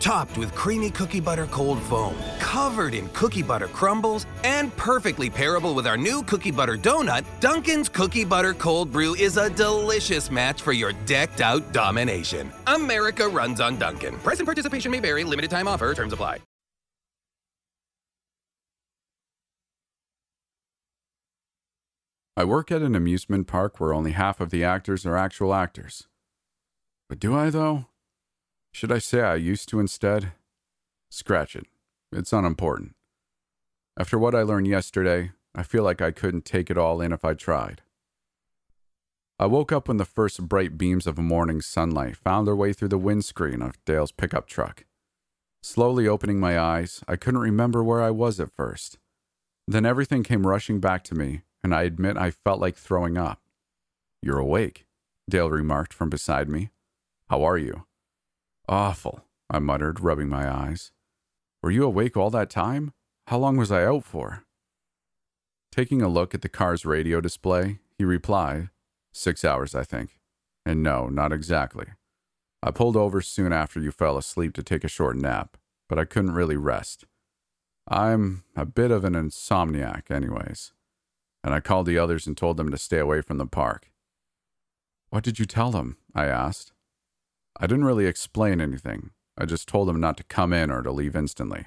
Topped with creamy cookie butter cold foam, covered in cookie butter crumbles, and perfectly pairable with our new cookie butter donut, Dunkin's Cookie Butter Cold Brew is a delicious match for your decked out domination. America runs on Dunkin'. Present participation may vary, limited time offer, terms apply. I work at an amusement park where only half of the actors are actual actors. But do I, though? Should I say I used to instead? Scratch it. It's unimportant. After what I learned yesterday, I feel like I couldn't take it all in if I tried. I woke up when the first bright beams of morning sunlight found their way through the windscreen of Dale's pickup truck. Slowly opening my eyes, I couldn't remember where I was at first. Then everything came rushing back to me, and I admit I felt like throwing up. You're awake, Dale remarked from beside me. How are you? Awful, I muttered, rubbing my eyes. Were you awake all that time? How long was I out for? Taking a look at the car's radio display, he replied, Six hours, I think. And no, not exactly. I pulled over soon after you fell asleep to take a short nap, but I couldn't really rest. I'm a bit of an insomniac, anyways. And I called the others and told them to stay away from the park. What did you tell them? I asked. I didn't really explain anything. I just told him not to come in or to leave instantly.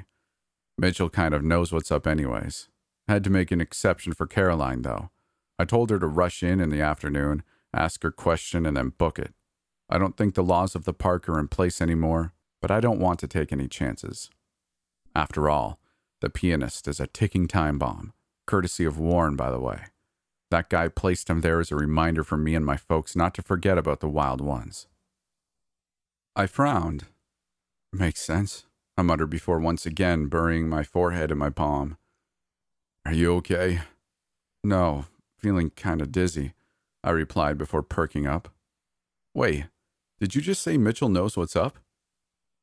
Mitchell kind of knows what's up, anyways. I had to make an exception for Caroline, though. I told her to rush in in the afternoon, ask her question, and then book it. I don't think the laws of the park are in place anymore, but I don't want to take any chances. After all, the pianist is a ticking time bomb, courtesy of Warren, by the way. That guy placed him there as a reminder for me and my folks not to forget about the wild ones. I frowned. Makes sense, I muttered before once again burying my forehead in my palm. Are you okay? No, feeling kind of dizzy, I replied before perking up. Wait, did you just say Mitchell knows what's up?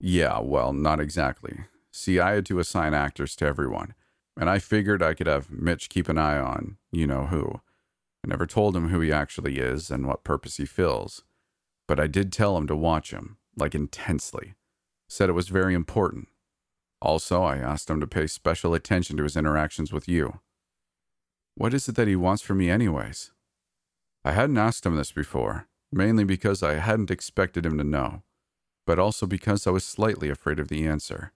Yeah, well, not exactly. See, I had to assign actors to everyone, and I figured I could have Mitch keep an eye on you know who. I never told him who he actually is and what purpose he fills, but I did tell him to watch him like intensely. Said it was very important. Also, I asked him to pay special attention to his interactions with you. What is it that he wants from me, anyways? I hadn't asked him this before, mainly because I hadn't expected him to know, but also because I was slightly afraid of the answer.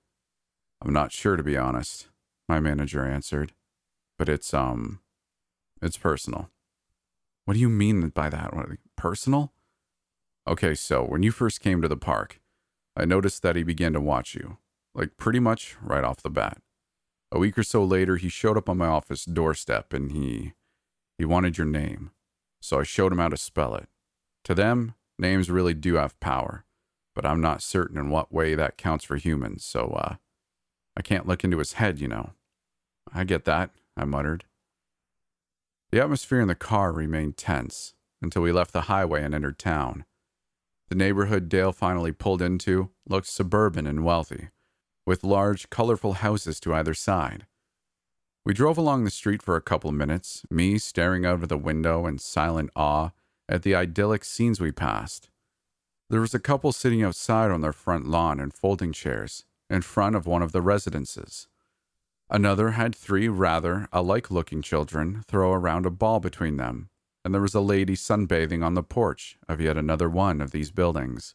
I'm not sure, to be honest, my manager answered. But it's, um, it's personal. What do you mean by that? Personal? Okay, so when you first came to the park, I noticed that he began to watch you, like pretty much right off the bat. A week or so later, he showed up on my office doorstep and he he wanted your name. So I showed him how to spell it. To them, names really do have power, but I'm not certain in what way that counts for humans, so uh I can't look into his head, you know. I get that, I muttered. The atmosphere in the car remained tense until we left the highway and entered town. The neighborhood Dale finally pulled into looked suburban and wealthy, with large, colorful houses to either side. We drove along the street for a couple of minutes, me staring out of the window in silent awe at the idyllic scenes we passed. There was a couple sitting outside on their front lawn in folding chairs in front of one of the residences. Another had three rather alike looking children throw around a ball between them and there was a lady sunbathing on the porch of yet another one of these buildings.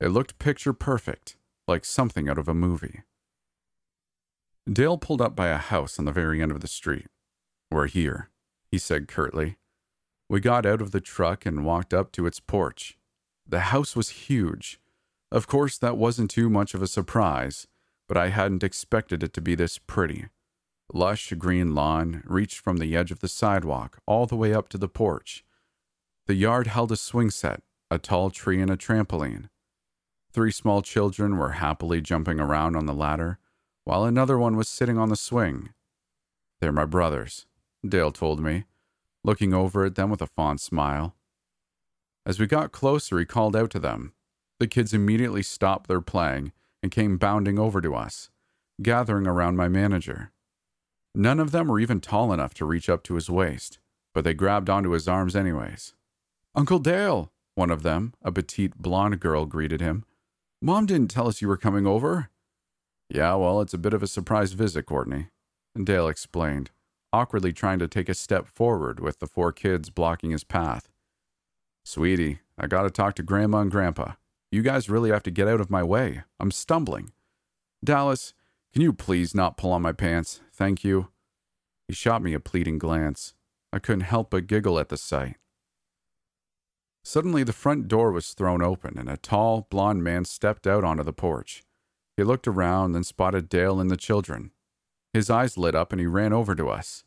It looked picture perfect, like something out of a movie. Dale pulled up by a house on the very end of the street. We're here, he said curtly. We got out of the truck and walked up to its porch. The house was huge. Of course, that wasn't too much of a surprise, but I hadn't expected it to be this pretty. Lush green lawn reached from the edge of the sidewalk all the way up to the porch. The yard held a swing set, a tall tree, and a trampoline. Three small children were happily jumping around on the ladder, while another one was sitting on the swing. They're my brothers, Dale told me, looking over at them with a fond smile. As we got closer, he called out to them. The kids immediately stopped their playing and came bounding over to us. gathering around my manager. None of them were even tall enough to reach up to his waist, but they grabbed onto his arms anyways. Uncle Dale, one of them, a petite blonde girl, greeted him. Mom didn't tell us you were coming over. Yeah, well, it's a bit of a surprise visit, Courtney, Dale explained, awkwardly trying to take a step forward with the four kids blocking his path. Sweetie, I gotta talk to Grandma and Grandpa. You guys really have to get out of my way. I'm stumbling. Dallas, can you please not pull on my pants? Thank you. He shot me a pleading glance. I couldn't help but giggle at the sight. Suddenly, the front door was thrown open, and a tall, blond man stepped out onto the porch. He looked around, then spotted Dale and the children. His eyes lit up, and he ran over to us.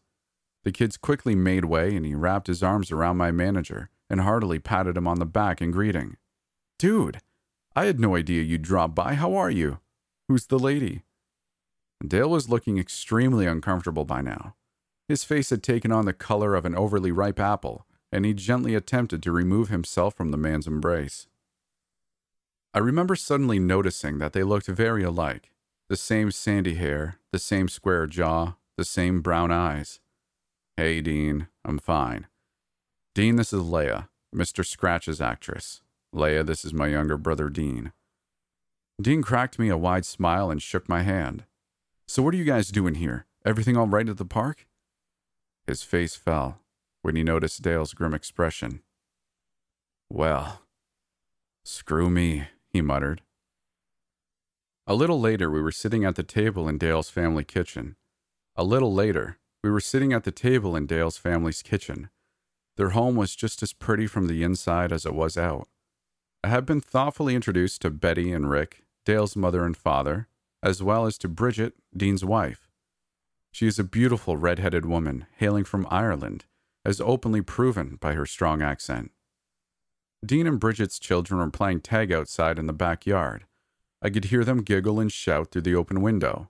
The kids quickly made way, and he wrapped his arms around my manager and heartily patted him on the back in greeting. Dude, I had no idea you'd drop by. How are you? Who's the lady? Dale was looking extremely uncomfortable by now. His face had taken on the color of an overly ripe apple, and he gently attempted to remove himself from the man's embrace. I remember suddenly noticing that they looked very alike the same sandy hair, the same square jaw, the same brown eyes. Hey, Dean, I'm fine. Dean, this is Leia, Mr. Scratch's actress. Leia, this is my younger brother, Dean. Dean cracked me a wide smile and shook my hand. So, what are you guys doing here? Everything all right at the park? His face fell when he noticed Dale's grim expression. Well, screw me, he muttered. A little later, we were sitting at the table in Dale's family kitchen. A little later, we were sitting at the table in Dale's family's kitchen. Their home was just as pretty from the inside as it was out. I had been thoughtfully introduced to Betty and Rick, Dale's mother and father, as well as to Bridget, Dean's wife. She is a beautiful red-headed woman hailing from Ireland, as openly proven by her strong accent. Dean and Bridget's children were playing tag outside in the backyard. I could hear them giggle and shout through the open window.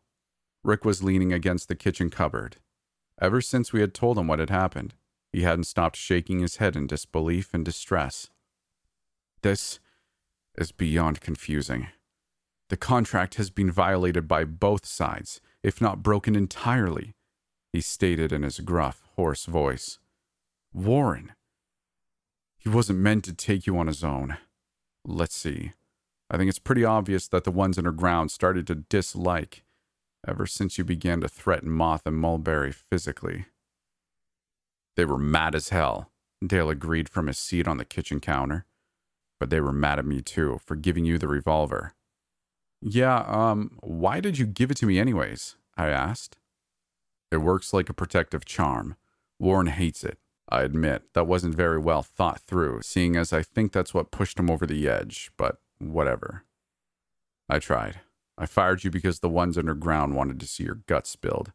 Rick was leaning against the kitchen cupboard. Ever since we had told him what had happened, he hadn't stopped shaking his head in disbelief and distress. This is beyond confusing. The contract has been violated by both sides, if not broken entirely, he stated in his gruff, hoarse voice. Warren. He wasn't meant to take you on his own. Let's see. I think it's pretty obvious that the ones underground started to dislike ever since you began to threaten Moth and Mulberry physically. They were mad as hell, Dale agreed from his seat on the kitchen counter. But they were mad at me too for giving you the revolver. Yeah, um, why did you give it to me anyways? I asked. It works like a protective charm. Warren hates it. I admit that wasn't very well thought through, seeing as I think that's what pushed him over the edge, but whatever. I tried. I fired you because the ones underground wanted to see your guts spilled.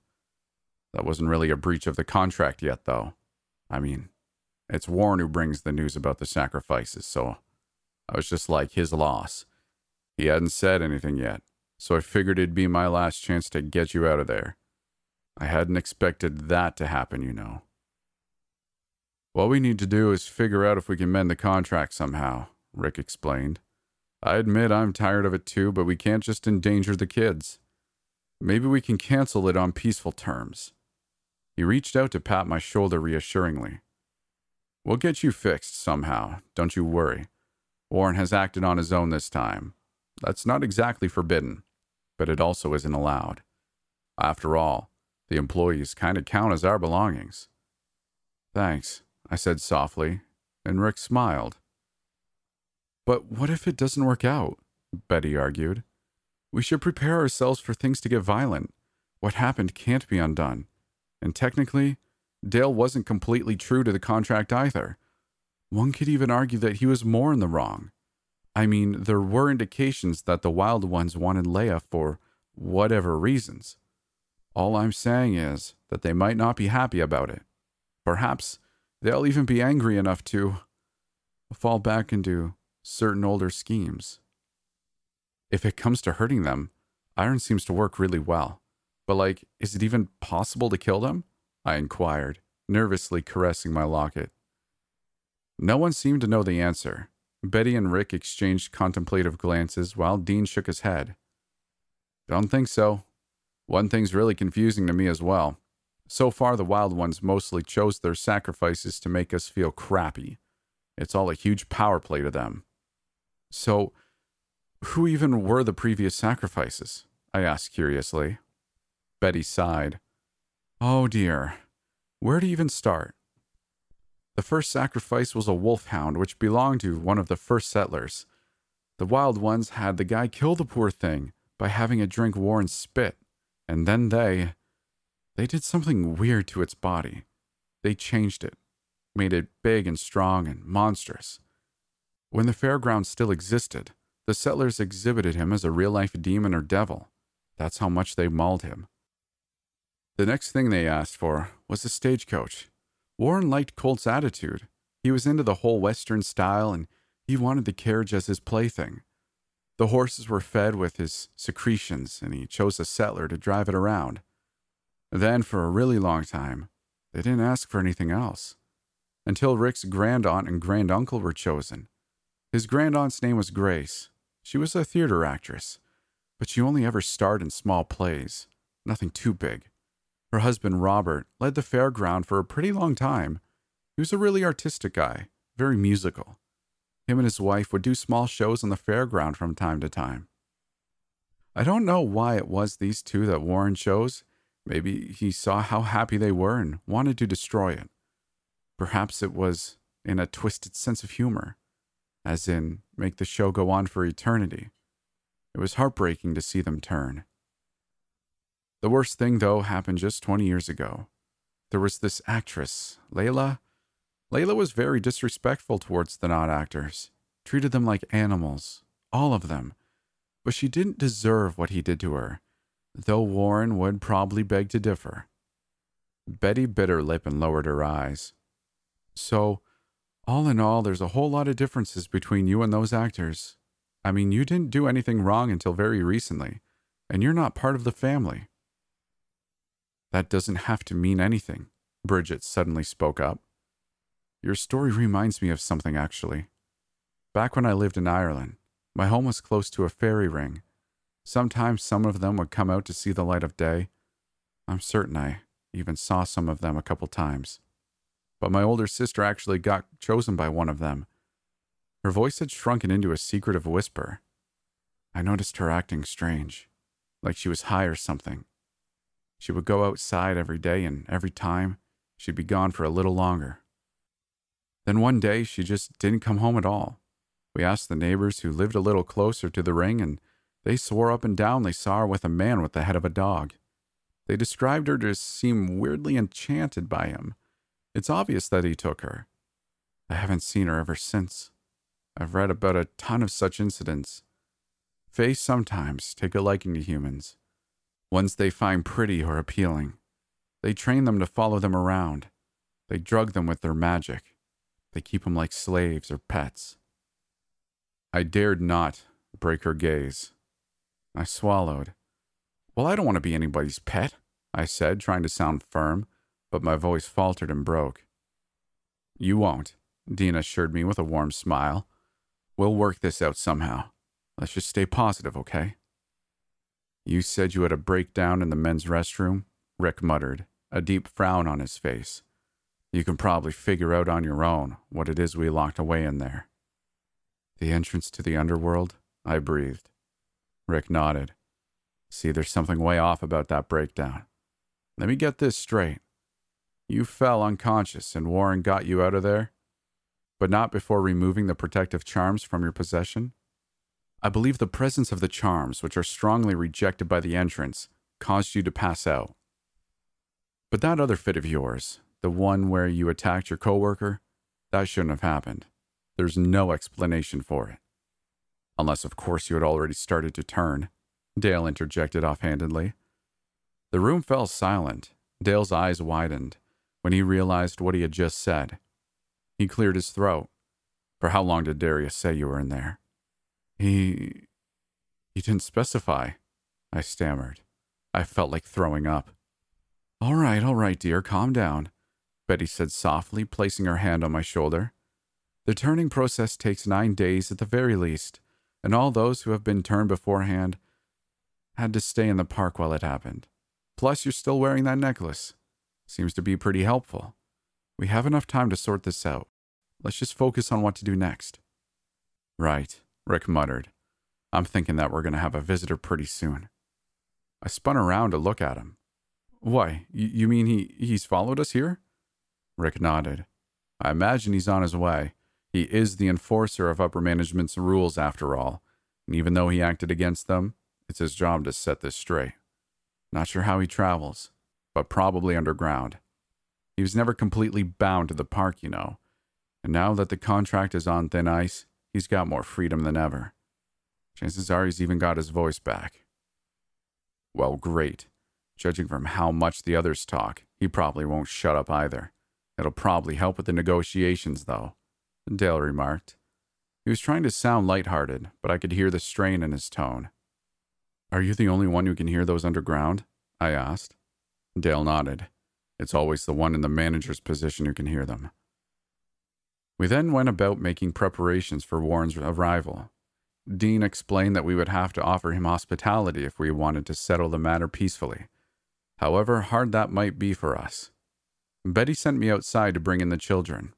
That wasn't really a breach of the contract yet, though. I mean, it's Warren who brings the news about the sacrifices, so I was just like his loss. He hadn't said anything yet, so I figured it'd be my last chance to get you out of there. I hadn't expected that to happen, you know. What we need to do is figure out if we can mend the contract somehow, Rick explained. I admit I'm tired of it too, but we can't just endanger the kids. Maybe we can cancel it on peaceful terms. He reached out to pat my shoulder reassuringly. We'll get you fixed somehow, don't you worry. Warren has acted on his own this time. That's not exactly forbidden, but it also isn't allowed. After all, the employees kind of count as our belongings. Thanks, I said softly, and Rick smiled. But what if it doesn't work out? Betty argued. We should prepare ourselves for things to get violent. What happened can't be undone. And technically, Dale wasn't completely true to the contract either. One could even argue that he was more in the wrong. I mean, there were indications that the Wild Ones wanted Leia for whatever reasons. All I'm saying is that they might not be happy about it. Perhaps they'll even be angry enough to fall back into certain older schemes. If it comes to hurting them, iron seems to work really well. But, like, is it even possible to kill them? I inquired, nervously caressing my locket. No one seemed to know the answer. Betty and Rick exchanged contemplative glances while Dean shook his head. Don't think so. One thing's really confusing to me as well. So far, the wild ones mostly chose their sacrifices to make us feel crappy. It's all a huge power play to them. So, who even were the previous sacrifices? I asked curiously. Betty sighed. Oh dear. Where to even start? The first sacrifice was a wolfhound which belonged to one of the first settlers. The wild ones had the guy kill the poor thing by having it drink Warren's spit, and then they. they did something weird to its body. They changed it, made it big and strong and monstrous. When the fairground still existed, the settlers exhibited him as a real life demon or devil. That's how much they mauled him. The next thing they asked for was a stagecoach. Warren liked Colt's attitude. He was into the whole Western style and he wanted the carriage as his plaything. The horses were fed with his secretions and he chose a settler to drive it around. Then, for a really long time, they didn't ask for anything else. Until Rick's grandaunt and granduncle were chosen. His grandaunt's name was Grace. She was a theater actress, but she only ever starred in small plays, nothing too big. Her husband, Robert, led the fairground for a pretty long time. He was a really artistic guy, very musical. Him and his wife would do small shows on the fairground from time to time. I don't know why it was these two that Warren chose. Maybe he saw how happy they were and wanted to destroy it. Perhaps it was in a twisted sense of humor, as in make the show go on for eternity. It was heartbreaking to see them turn. The worst thing, though, happened just 20 years ago. There was this actress, Layla. Layla was very disrespectful towards the not actors, treated them like animals, all of them. But she didn't deserve what he did to her, though Warren would probably beg to differ. Betty bit her lip and lowered her eyes. So, all in all, there's a whole lot of differences between you and those actors. I mean, you didn't do anything wrong until very recently, and you're not part of the family. That doesn't have to mean anything, Bridget suddenly spoke up. Your story reminds me of something, actually. Back when I lived in Ireland, my home was close to a fairy ring. Sometimes some of them would come out to see the light of day. I'm certain I even saw some of them a couple times. But my older sister actually got chosen by one of them. Her voice had shrunken into a secretive whisper. I noticed her acting strange, like she was high or something. She would go outside every day, and every time, she'd be gone for a little longer. Then one day, she just didn't come home at all. We asked the neighbors who lived a little closer to the ring, and they swore up and down they saw her with a man with the head of a dog. They described her to seem weirdly enchanted by him. It's obvious that he took her. I haven't seen her ever since. I've read about a ton of such incidents. Fae sometimes take a liking to humans ones they find pretty or appealing. They train them to follow them around. They drug them with their magic. They keep them like slaves or pets. I dared not break her gaze. I swallowed. Well, I don't want to be anybody's pet, I said, trying to sound firm, but my voice faltered and broke. You won't, Dean assured me with a warm smile. We'll work this out somehow. Let's just stay positive, okay? You said you had a breakdown in the men's restroom? Rick muttered, a deep frown on his face. You can probably figure out on your own what it is we locked away in there. The entrance to the underworld? I breathed. Rick nodded. See, there's something way off about that breakdown. Let me get this straight. You fell unconscious and Warren got you out of there? But not before removing the protective charms from your possession? I believe the presence of the charms, which are strongly rejected by the entrance, caused you to pass out. But that other fit of yours, the one where you attacked your coworker, that shouldn't have happened. There's no explanation for it. Unless, of course, you had already started to turn, Dale interjected offhandedly. The room fell silent. Dale's eyes widened when he realized what he had just said. He cleared his throat. For how long did Darius say you were in there? He. he didn't specify, I stammered. I felt like throwing up. All right, all right, dear, calm down, Betty said softly, placing her hand on my shoulder. The turning process takes nine days at the very least, and all those who have been turned beforehand had to stay in the park while it happened. Plus, you're still wearing that necklace. Seems to be pretty helpful. We have enough time to sort this out. Let's just focus on what to do next. Right, Rick muttered. I'm thinking that we're going to have a visitor pretty soon. I spun around to look at him. Why, you mean he, he's followed us here? Rick nodded. I imagine he's on his way. He is the enforcer of upper management's rules, after all, and even though he acted against them, it's his job to set this straight. Not sure how he travels, but probably underground. He was never completely bound to the park, you know, and now that the contract is on thin ice, he's got more freedom than ever. Chances are he's even got his voice back. Well, great. Judging from how much the others talk, he probably won't shut up either. It'll probably help with the negotiations, though, Dale remarked. He was trying to sound light-hearted, but I could hear the strain in his tone. Are you the only one who can hear those underground? I asked. Dale nodded. It's always the one in the manager's position who can hear them. We then went about making preparations for Warren's arrival. Dean explained that we would have to offer him hospitality if we wanted to settle the matter peacefully, however hard that might be for us. Betty sent me outside to bring in the children.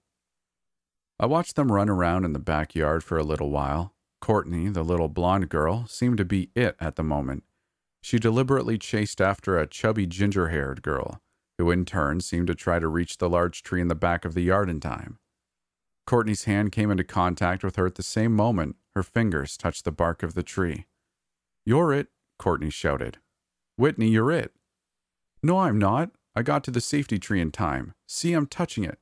I watched them run around in the backyard for a little while. Courtney, the little blonde girl, seemed to be it at the moment. She deliberately chased after a chubby ginger haired girl, who in turn seemed to try to reach the large tree in the back of the yard in time. Courtney's hand came into contact with her at the same moment her fingers touched the bark of the tree. You're it, Courtney shouted. Whitney, you're it. No, I'm not, I got to the safety tree in time. See, I'm touching it.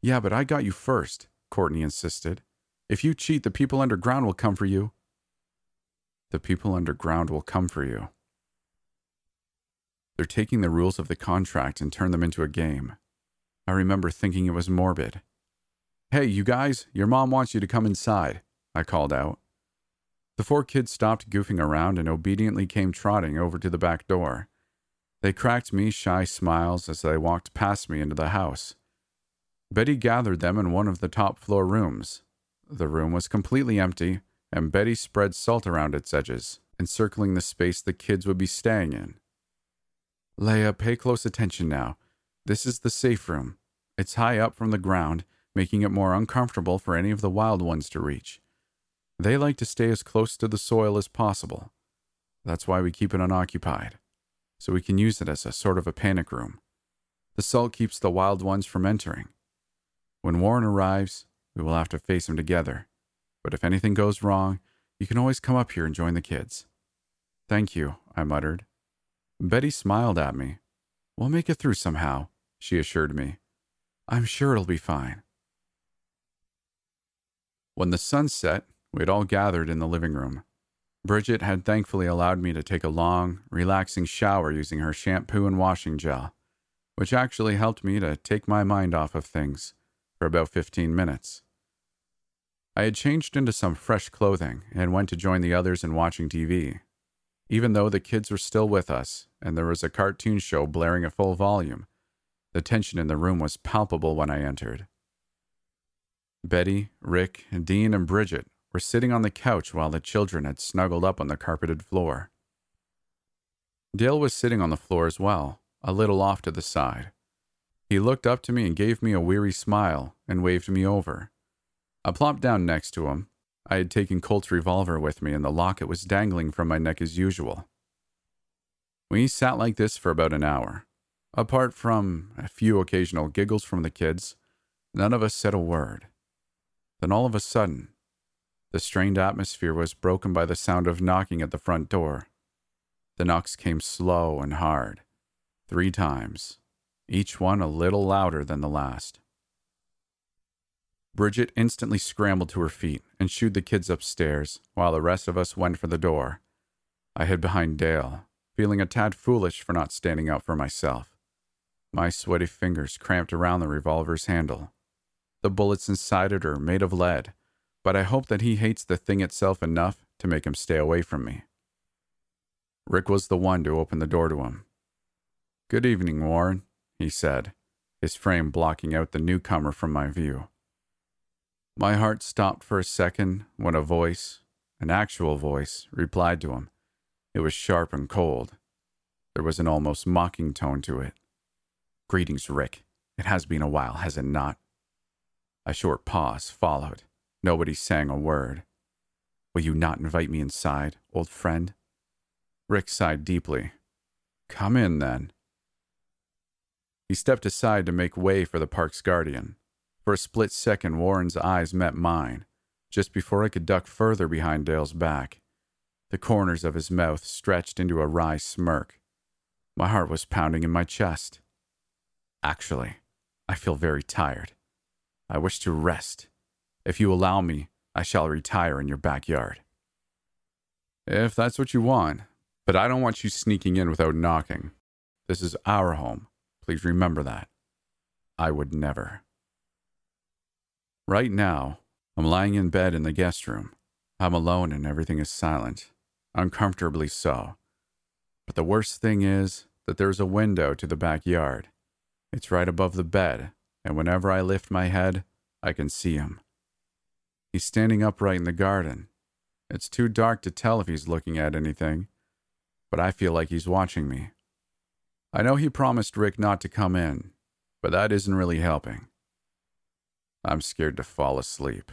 Yeah, but I got you first, Courtney insisted. If you cheat, the people underground will come for you. The people underground will come for you. They're taking the rules of the contract and turn them into a game. I remember thinking it was morbid. Hey, you guys, your mom wants you to come inside, I called out. The four kids stopped goofing around and obediently came trotting over to the back door. They cracked me shy smiles as they walked past me into the house. Betty gathered them in one of the top floor rooms. The room was completely empty, and Betty spread salt around its edges, encircling the space the kids would be staying in. Leia, pay close attention now. This is the safe room. It's high up from the ground, making it more uncomfortable for any of the wild ones to reach. They like to stay as close to the soil as possible. That's why we keep it unoccupied so we can use it as a sort of a panic room. The salt keeps the wild ones from entering. When Warren arrives, we will have to face him together. But if anything goes wrong, you can always come up here and join the kids. Thank you, I muttered. Betty smiled at me. We'll make it through somehow, she assured me. I'm sure it'll be fine. When the sun set, we had all gathered in the living room. Bridget had thankfully allowed me to take a long, relaxing shower using her shampoo and washing gel, which actually helped me to take my mind off of things for about 15 minutes. I had changed into some fresh clothing and went to join the others in watching TV. Even though the kids were still with us and there was a cartoon show blaring at full volume, the tension in the room was palpable when I entered. Betty, Rick, Dean, and Bridget were sitting on the couch while the children had snuggled up on the carpeted floor. Dale was sitting on the floor as well, a little off to the side. He looked up to me and gave me a weary smile and waved me over. I plopped down next to him. I had taken Colt's revolver with me and the locket was dangling from my neck as usual. We sat like this for about an hour. Apart from a few occasional giggles from the kids, none of us said a word. Then all of a sudden, the strained atmosphere was broken by the sound of knocking at the front door. The knocks came slow and hard, three times, each one a little louder than the last. Bridget instantly scrambled to her feet and shooed the kids upstairs, while the rest of us went for the door. I hid behind Dale, feeling a tad foolish for not standing up for myself. My sweaty fingers cramped around the revolver's handle. The bullets inside it are made of lead, but I hope that he hates the thing itself enough to make him stay away from me. Rick was the one to open the door to him. Good evening, Warren, he said, his frame blocking out the newcomer from my view. My heart stopped for a second when a voice, an actual voice, replied to him. It was sharp and cold. There was an almost mocking tone to it. Greetings, Rick. It has been a while, has it not? A short pause followed. Nobody sang a word. Will you not invite me inside, old friend? Rick sighed deeply. Come in, then. He stepped aside to make way for the park's guardian. For a split second, Warren's eyes met mine, just before I could duck further behind Dale's back. The corners of his mouth stretched into a wry smirk. My heart was pounding in my chest. Actually, I feel very tired. I wish to rest. If you allow me, I shall retire in your backyard. If that's what you want, but I don't want you sneaking in without knocking. This is our home. Please remember that. I would never. Right now, I'm lying in bed in the guest room. I'm alone and everything is silent, uncomfortably so. But the worst thing is that there's a window to the backyard. It's right above the bed, and whenever I lift my head, I can see him. He's standing upright in the garden. It's too dark to tell if he's looking at anything, but I feel like he's watching me. I know he promised Rick not to come in, but that isn't really helping. I'm scared to fall asleep.